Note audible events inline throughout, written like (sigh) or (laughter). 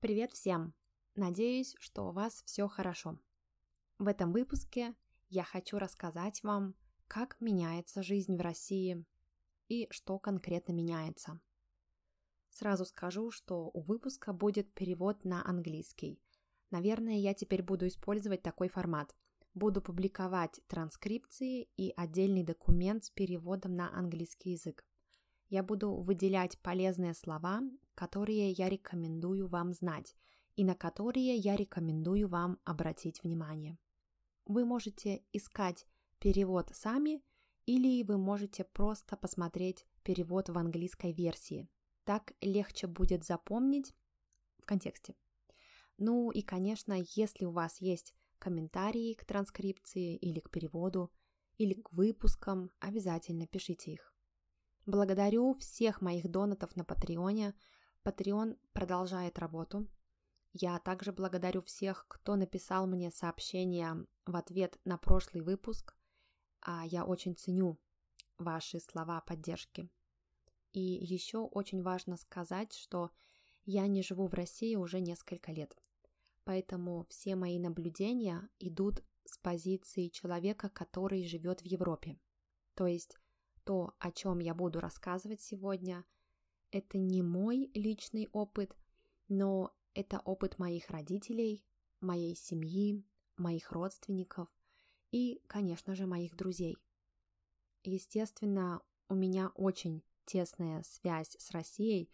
Привет всем! Надеюсь, что у вас все хорошо. В этом выпуске я хочу рассказать вам, как меняется жизнь в России и что конкретно меняется. Сразу скажу, что у выпуска будет перевод на английский. Наверное, я теперь буду использовать такой формат. Буду публиковать транскрипции и отдельный документ с переводом на английский язык я буду выделять полезные слова, которые я рекомендую вам знать и на которые я рекомендую вам обратить внимание. Вы можете искать перевод сами или вы можете просто посмотреть перевод в английской версии. Так легче будет запомнить в контексте. Ну и, конечно, если у вас есть комментарии к транскрипции или к переводу, или к выпускам, обязательно пишите их. Благодарю всех моих донатов на Патреоне. Patreon продолжает работу. Я также благодарю всех, кто написал мне сообщение в ответ на прошлый выпуск. А я очень ценю ваши слова поддержки. И еще очень важно сказать, что я не живу в России уже несколько лет. Поэтому все мои наблюдения идут с позиции человека, который живет в Европе. То есть то, о чем я буду рассказывать сегодня, это не мой личный опыт, но это опыт моих родителей, моей семьи, моих родственников и, конечно же, моих друзей. Естественно, у меня очень тесная связь с Россией,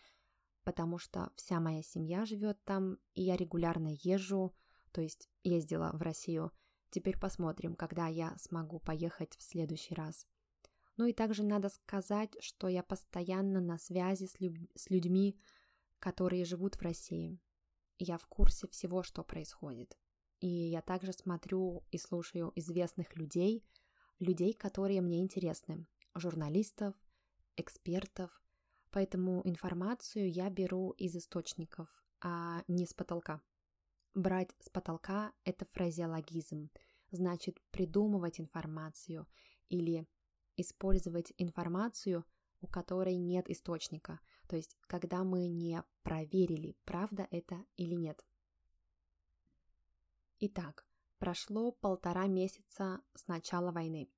потому что вся моя семья живет там, и я регулярно езжу, то есть ездила в Россию. Теперь посмотрим, когда я смогу поехать в следующий раз. Ну и также надо сказать, что я постоянно на связи с, люб... с людьми, которые живут в России. Я в курсе всего, что происходит. И я также смотрю и слушаю известных людей, людей, которые мне интересны, журналистов, экспертов. Поэтому информацию я беру из источников, а не с потолка. Брать с потолка – это фразеологизм, значит придумывать информацию или использовать информацию, у которой нет источника, то есть когда мы не проверили, правда это или нет. Итак, прошло полтора месяца с начала войны.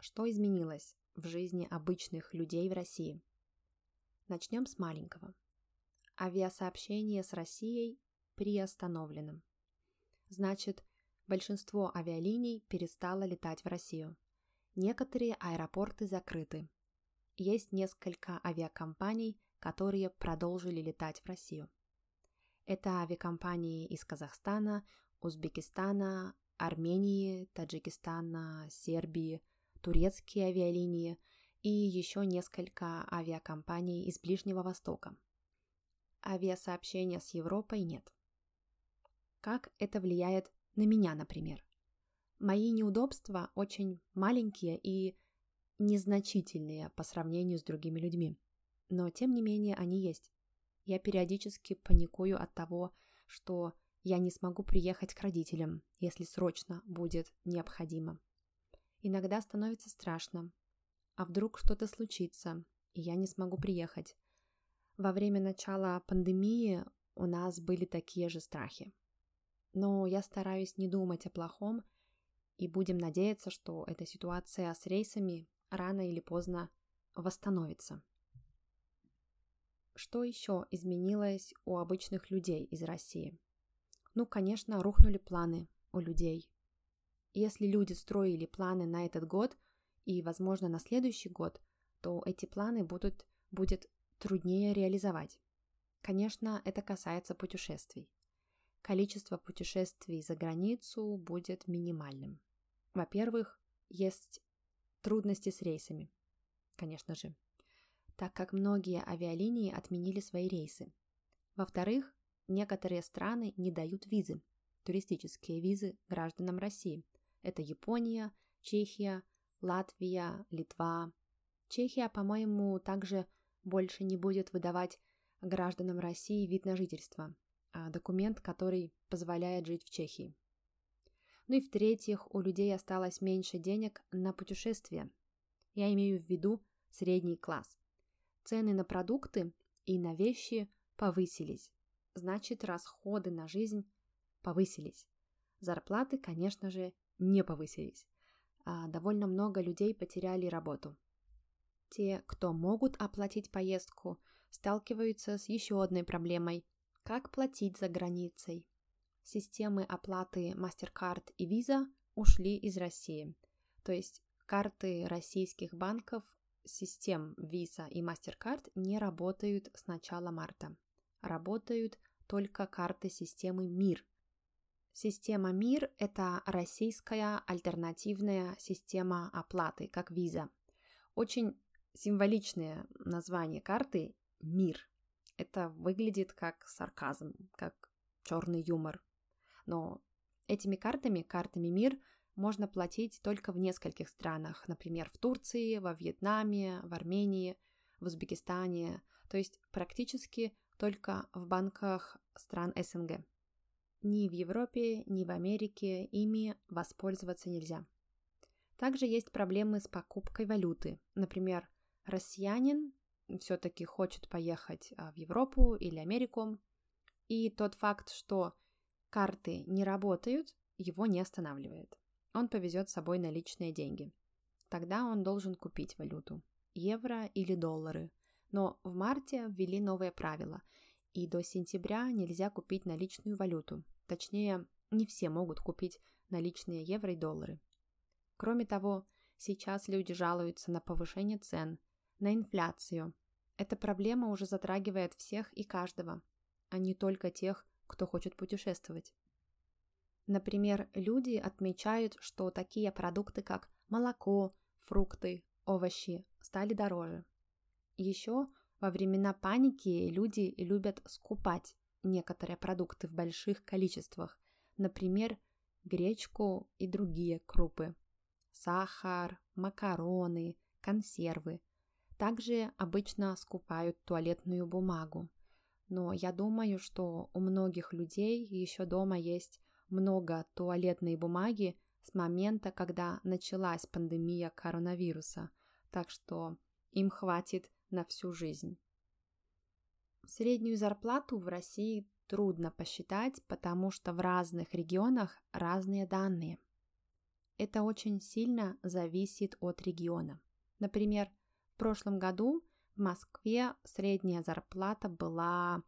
Что изменилось в жизни обычных людей в России? Начнем с маленького. Авиасообщение с Россией приостановлено. Значит, большинство авиалиний перестало летать в Россию. Некоторые аэропорты закрыты. Есть несколько авиакомпаний, которые продолжили летать в Россию. Это авиакомпании из Казахстана, Узбекистана, Армении, Таджикистана, Сербии, турецкие авиалинии и еще несколько авиакомпаний из Ближнего Востока. Авиасообщения с Европой нет. Как это влияет на меня, например? Мои неудобства очень маленькие и незначительные по сравнению с другими людьми. Но, тем не менее, они есть. Я периодически паникую от того, что я не смогу приехать к родителям, если срочно будет необходимо. Иногда становится страшно. А вдруг что-то случится, и я не смогу приехать? Во время начала пандемии у нас были такие же страхи. Но я стараюсь не думать о плохом и будем надеяться, что эта ситуация с рейсами рано или поздно восстановится. Что еще изменилось у обычных людей из России? Ну, конечно, рухнули планы у людей. Если люди строили планы на этот год и, возможно, на следующий год, то эти планы будут, будет труднее реализовать. Конечно, это касается путешествий. Количество путешествий за границу будет минимальным. Во-первых, есть трудности с рейсами, конечно же, так как многие авиалинии отменили свои рейсы. Во-вторых, некоторые страны не дают визы, туристические визы гражданам России. Это Япония, Чехия, Латвия, Литва. Чехия, по-моему, также больше не будет выдавать гражданам России вид на жительство, а документ, который позволяет жить в Чехии. Ну и в-третьих, у людей осталось меньше денег на путешествия. Я имею в виду средний класс. Цены на продукты и на вещи повысились. значит расходы на жизнь повысились. Зарплаты, конечно же, не повысились. А довольно много людей потеряли работу. Те, кто могут оплатить поездку, сталкиваются с еще одной проблемой – как платить за границей. Системы оплаты MasterCard и Visa ушли из России. То есть карты российских банков, систем Visa и MasterCard не работают с начала марта. Работают только карты системы МИР. Система МИР – это российская альтернативная система оплаты, как Visa. Очень символичное название карты – МИР. Это выглядит как сарказм, как черный юмор. Но этими картами, картами МИР, можно платить только в нескольких странах, например, в Турции, во Вьетнаме, в Армении, в Узбекистане, то есть практически только в банках стран СНГ. Ни в Европе, ни в Америке ими воспользоваться нельзя. Также есть проблемы с покупкой валюты. Например, россиянин все-таки хочет поехать а, в Европу или Америку, и тот факт, что карты не работают, его не останавливает. Он повезет с собой наличные деньги. Тогда он должен купить валюту – евро или доллары. Но в марте ввели новые правила, и до сентября нельзя купить наличную валюту. Точнее, не все могут купить наличные евро и доллары. Кроме того, сейчас люди жалуются на повышение цен, на инфляцию. Эта проблема уже затрагивает всех и каждого, а не только тех, кто хочет путешествовать. Например, люди отмечают, что такие продукты, как молоко, фрукты, овощи, стали дороже. Еще во времена паники люди любят скупать некоторые продукты в больших количествах, например, гречку и другие крупы, сахар, макароны, консервы. Также обычно скупают туалетную бумагу. Но я думаю, что у многих людей еще дома есть много туалетной бумаги с момента, когда началась пандемия коронавируса, так что им хватит на всю жизнь. Среднюю зарплату в России трудно посчитать, потому что в разных регионах разные данные. Это очень сильно зависит от региона. Например, в прошлом году в Москве средняя зарплата была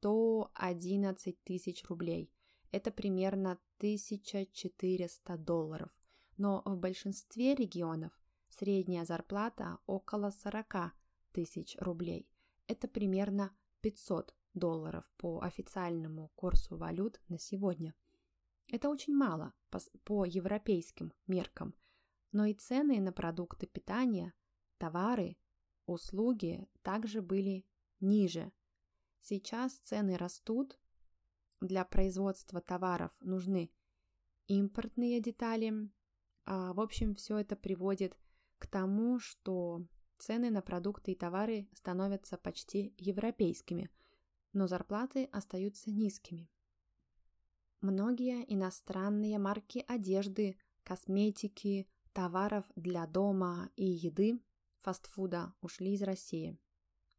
111 тысяч рублей. Это примерно 1400 долларов. Но в большинстве регионов средняя зарплата около 40 тысяч рублей. Это примерно 500 долларов по официальному курсу валют на сегодня. Это очень мало по, по европейским меркам, но и цены на продукты питания, товары, услуги также были ниже. Сейчас цены растут, для производства товаров нужны импортные детали. А, в общем, все это приводит к тому, что цены на продукты и товары становятся почти европейскими, но зарплаты остаются низкими. Многие иностранные марки одежды, косметики, товаров для дома и еды, фастфуда ушли из России.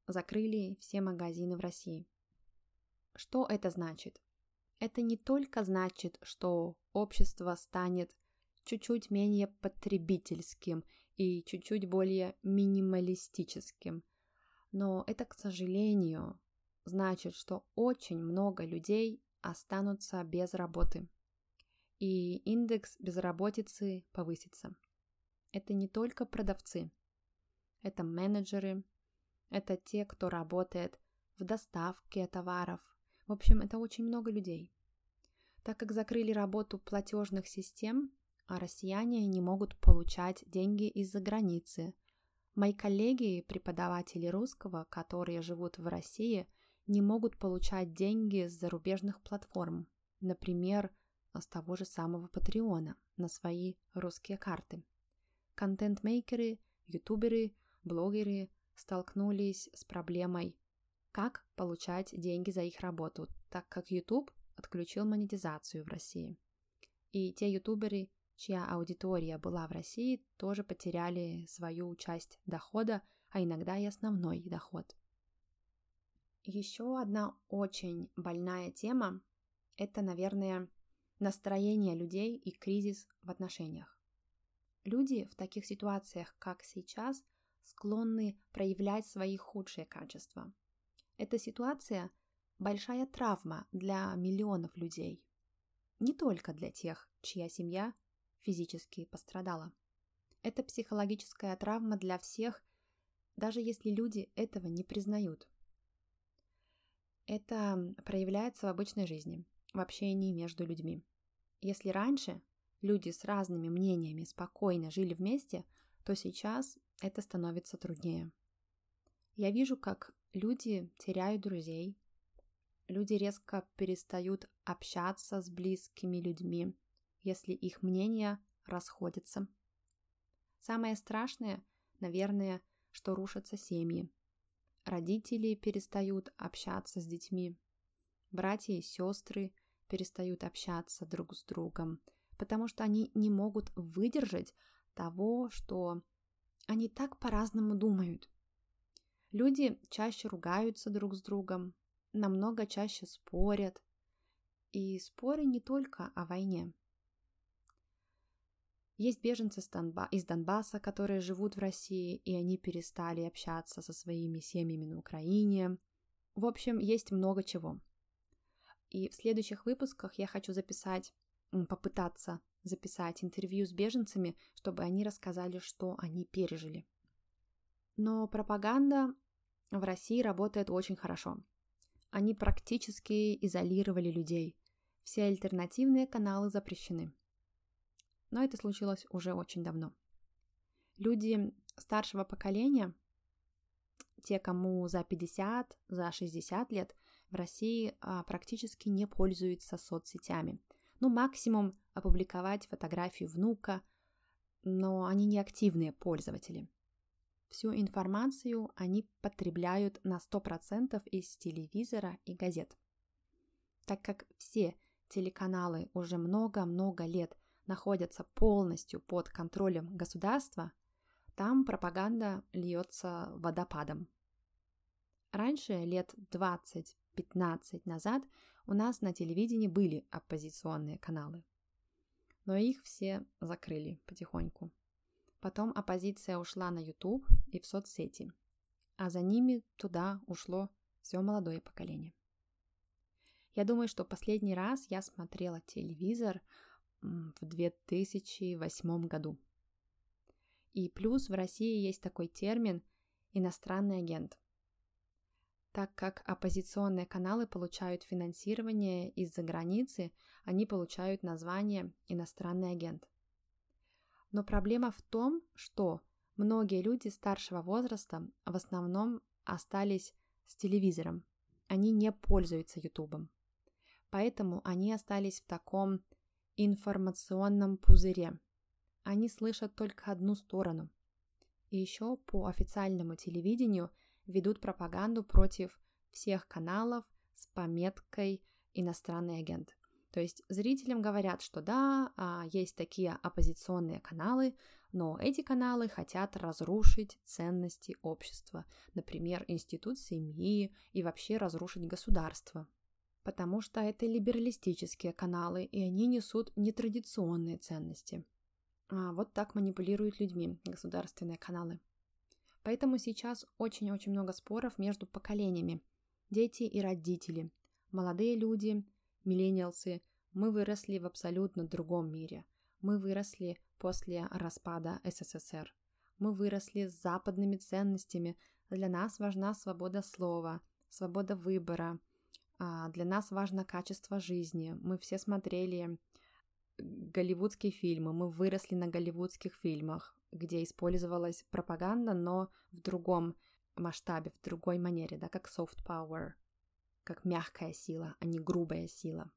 Закрыли все магазины в России. Что это значит? Это не только значит, что общество станет чуть-чуть менее потребительским и чуть-чуть более минималистическим. Но это, к сожалению, значит, что очень много людей останутся без работы. И индекс безработицы повысится. Это не только продавцы, это менеджеры, это те, кто работает в доставке товаров. В общем, это очень много людей. Так как закрыли работу платежных систем, а россияне не могут получать деньги из-за границы. Мои коллеги, преподаватели русского, которые живут в России, не могут получать деньги с зарубежных платформ, например, с того же самого Патреона на свои русские карты. Контент-мейкеры, ютуберы, блогеры столкнулись с проблемой, как получать деньги за их работу, так как YouTube отключил монетизацию в России. И те ютуберы, чья аудитория была в России, тоже потеряли свою часть дохода, а иногда и основной доход. Еще одна очень больная тема – это, наверное, настроение людей и кризис в отношениях. Люди в таких ситуациях, как сейчас, склонны проявлять свои худшие качества. Эта ситуация – большая травма для миллионов людей. Не только для тех, чья семья физически пострадала. Это психологическая травма для всех, даже если люди этого не признают. Это проявляется в обычной жизни, в общении между людьми. Если раньше люди с разными мнениями спокойно жили вместе, то сейчас это становится труднее. Я вижу, как люди теряют друзей, люди резко перестают общаться с близкими людьми, если их мнения расходятся. Самое страшное, наверное, что рушатся семьи. Родители перестают общаться с детьми. Братья и сестры перестают общаться друг с другом, потому что они не могут выдержать того, что они так по-разному думают. Люди чаще ругаются друг с другом, намного чаще спорят. И споры не только о войне. Есть беженцы из Донбасса, которые живут в России, и они перестали общаться со своими семьями на Украине. В общем, есть много чего. И в следующих выпусках я хочу записать, попытаться записать интервью с беженцами, чтобы они рассказали, что они пережили. Но пропаганда в России работает очень хорошо. Они практически изолировали людей. Все альтернативные каналы запрещены. Но это случилось уже очень давно. Люди старшего поколения, те, кому за 50, за 60 лет, в России а, практически не пользуются соцсетями. Ну, максимум опубликовать фотографию внука, но они не активные пользователи. Всю информацию они потребляют на 100% из телевизора и газет. Так как все телеканалы уже много-много лет находятся полностью под контролем государства, там пропаганда льется водопадом. Раньше, лет 20-15 назад, у нас на телевидении были оппозиционные каналы. Но их все закрыли потихоньку. Потом оппозиция ушла на YouTube и в соцсети, а за ними туда ушло все молодое поколение. Я думаю, что последний раз я смотрела телевизор в 2008 году. И плюс в России есть такой термин «иностранный агент». Так как оппозиционные каналы получают финансирование из-за границы, они получают название «иностранный агент». Но проблема в том, что многие люди старшего возраста в основном остались с телевизором. Они не пользуются Ютубом. Поэтому они остались в таком информационном пузыре. Они слышат только одну сторону. И еще по официальному телевидению ведут пропаганду против всех каналов с пометкой «иностранный агент». То есть зрителям говорят, что да, а, есть такие оппозиционные каналы, но эти каналы хотят разрушить ценности общества, например, институт семьи и вообще разрушить государство потому что это либералистические каналы, и они несут нетрадиционные ценности. А вот так манипулируют людьми государственные каналы. Поэтому сейчас очень-очень много споров между поколениями. Дети и родители, молодые люди, миллениалсы. Мы выросли в абсолютно другом мире. Мы выросли после распада СССР. Мы выросли с западными ценностями. Для нас важна свобода слова, свобода выбора – а, для нас важно качество жизни. Мы все смотрели голливудские фильмы, мы выросли на голливудских фильмах, где использовалась пропаганда, но в другом масштабе, в другой манере, да, как soft power, как мягкая сила, а не грубая сила.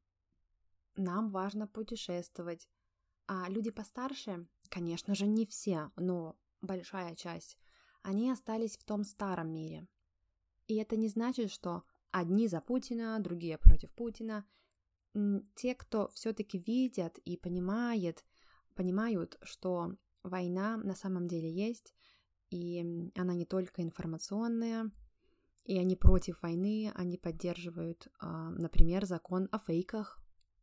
Нам важно путешествовать, а люди постарше, конечно же, не все, но большая часть, они остались в том старом мире. И это не значит, что Одни за Путина, другие против Путина. Те, кто все-таки видят и понимает, понимают, что война на самом деле есть, и она не только информационная, И они против войны, они поддерживают, а, например, закон о фейках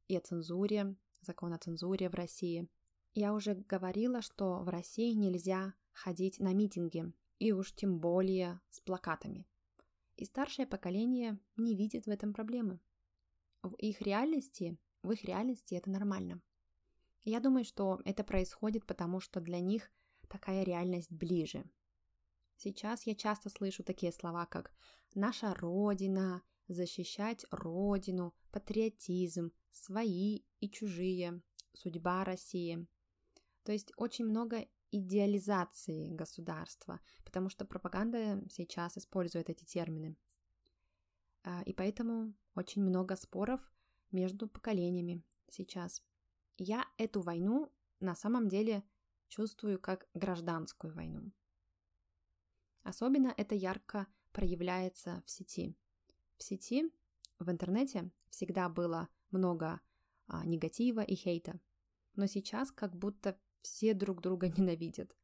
и о цензуре, закон о цензуре в России. Я уже говорила, что в России нельзя ходить на митинги, и уж тем более с плакатами. И старшее поколение не видит в этом проблемы. В их реальности, в их реальности это нормально. Я думаю, что это происходит потому, что для них такая реальность ближе. Сейчас я часто слышу такие слова, как «наша Родина», «защищать Родину», «патриотизм», «свои и чужие», «судьба России». То есть очень много идеализации государства, потому что пропаганда сейчас использует эти термины. А, и поэтому очень много споров между поколениями сейчас. Я эту войну на самом деле чувствую как гражданскую войну. Особенно это ярко проявляется в сети. В сети, в интернете всегда было много а, негатива и хейта. Но сейчас как будто все друг друга (laughs) ненавидят.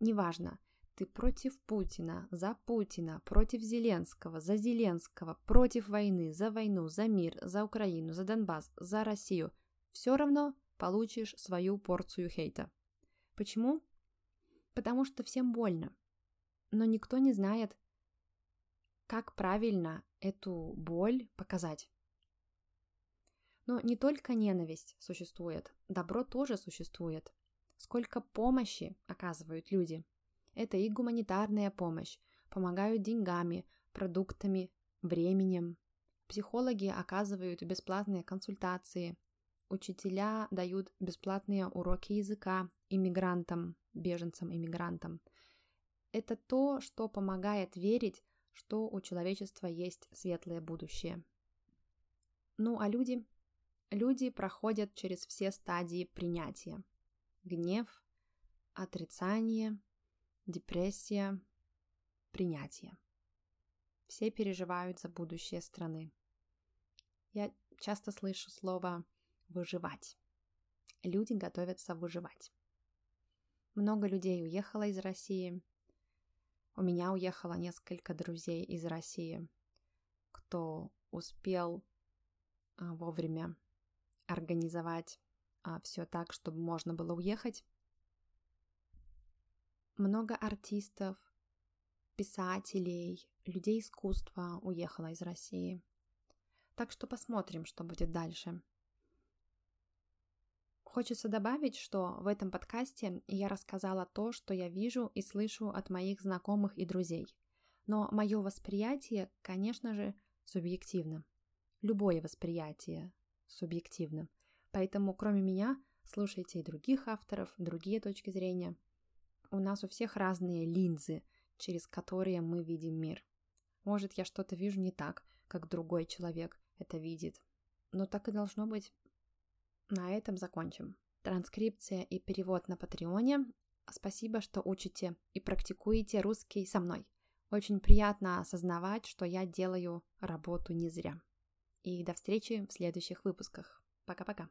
Неважно, ты против Путина, за Путина, против Зеленского, за Зеленского, против войны, за войну, за мир, за Украину, за Донбасс, за Россию. Все равно получишь свою порцию хейта. Почему? Потому что всем больно. Но никто не знает, как правильно эту боль показать. Но не только ненависть существует, добро тоже существует сколько помощи оказывают люди. Это и гуманитарная помощь, помогают деньгами, продуктами, временем. Психологи оказывают бесплатные консультации. Учителя дают бесплатные уроки языка иммигрантам, беженцам-иммигрантам. Это то, что помогает верить, что у человечества есть светлое будущее. Ну а люди? Люди проходят через все стадии принятия гнев, отрицание, депрессия, принятие. Все переживают за будущее страны. Я часто слышу слово «выживать». Люди готовятся выживать. Много людей уехало из России. У меня уехало несколько друзей из России, кто успел а, вовремя организовать а все так, чтобы можно было уехать. Много артистов, писателей, людей искусства уехало из России. Так что посмотрим, что будет дальше. Хочется добавить, что в этом подкасте я рассказала то, что я вижу и слышу от моих знакомых и друзей. Но мое восприятие, конечно же, субъективно. Любое восприятие субъективно. Поэтому, кроме меня, слушайте и других авторов, другие точки зрения. У нас у всех разные линзы, через которые мы видим мир. Может, я что-то вижу не так, как другой человек это видит. Но так и должно быть. На этом закончим. Транскрипция и перевод на Патреоне. Спасибо, что учите и практикуете русский со мной. Очень приятно осознавать, что я делаю работу не зря. И до встречи в следующих выпусках. Пока-пока.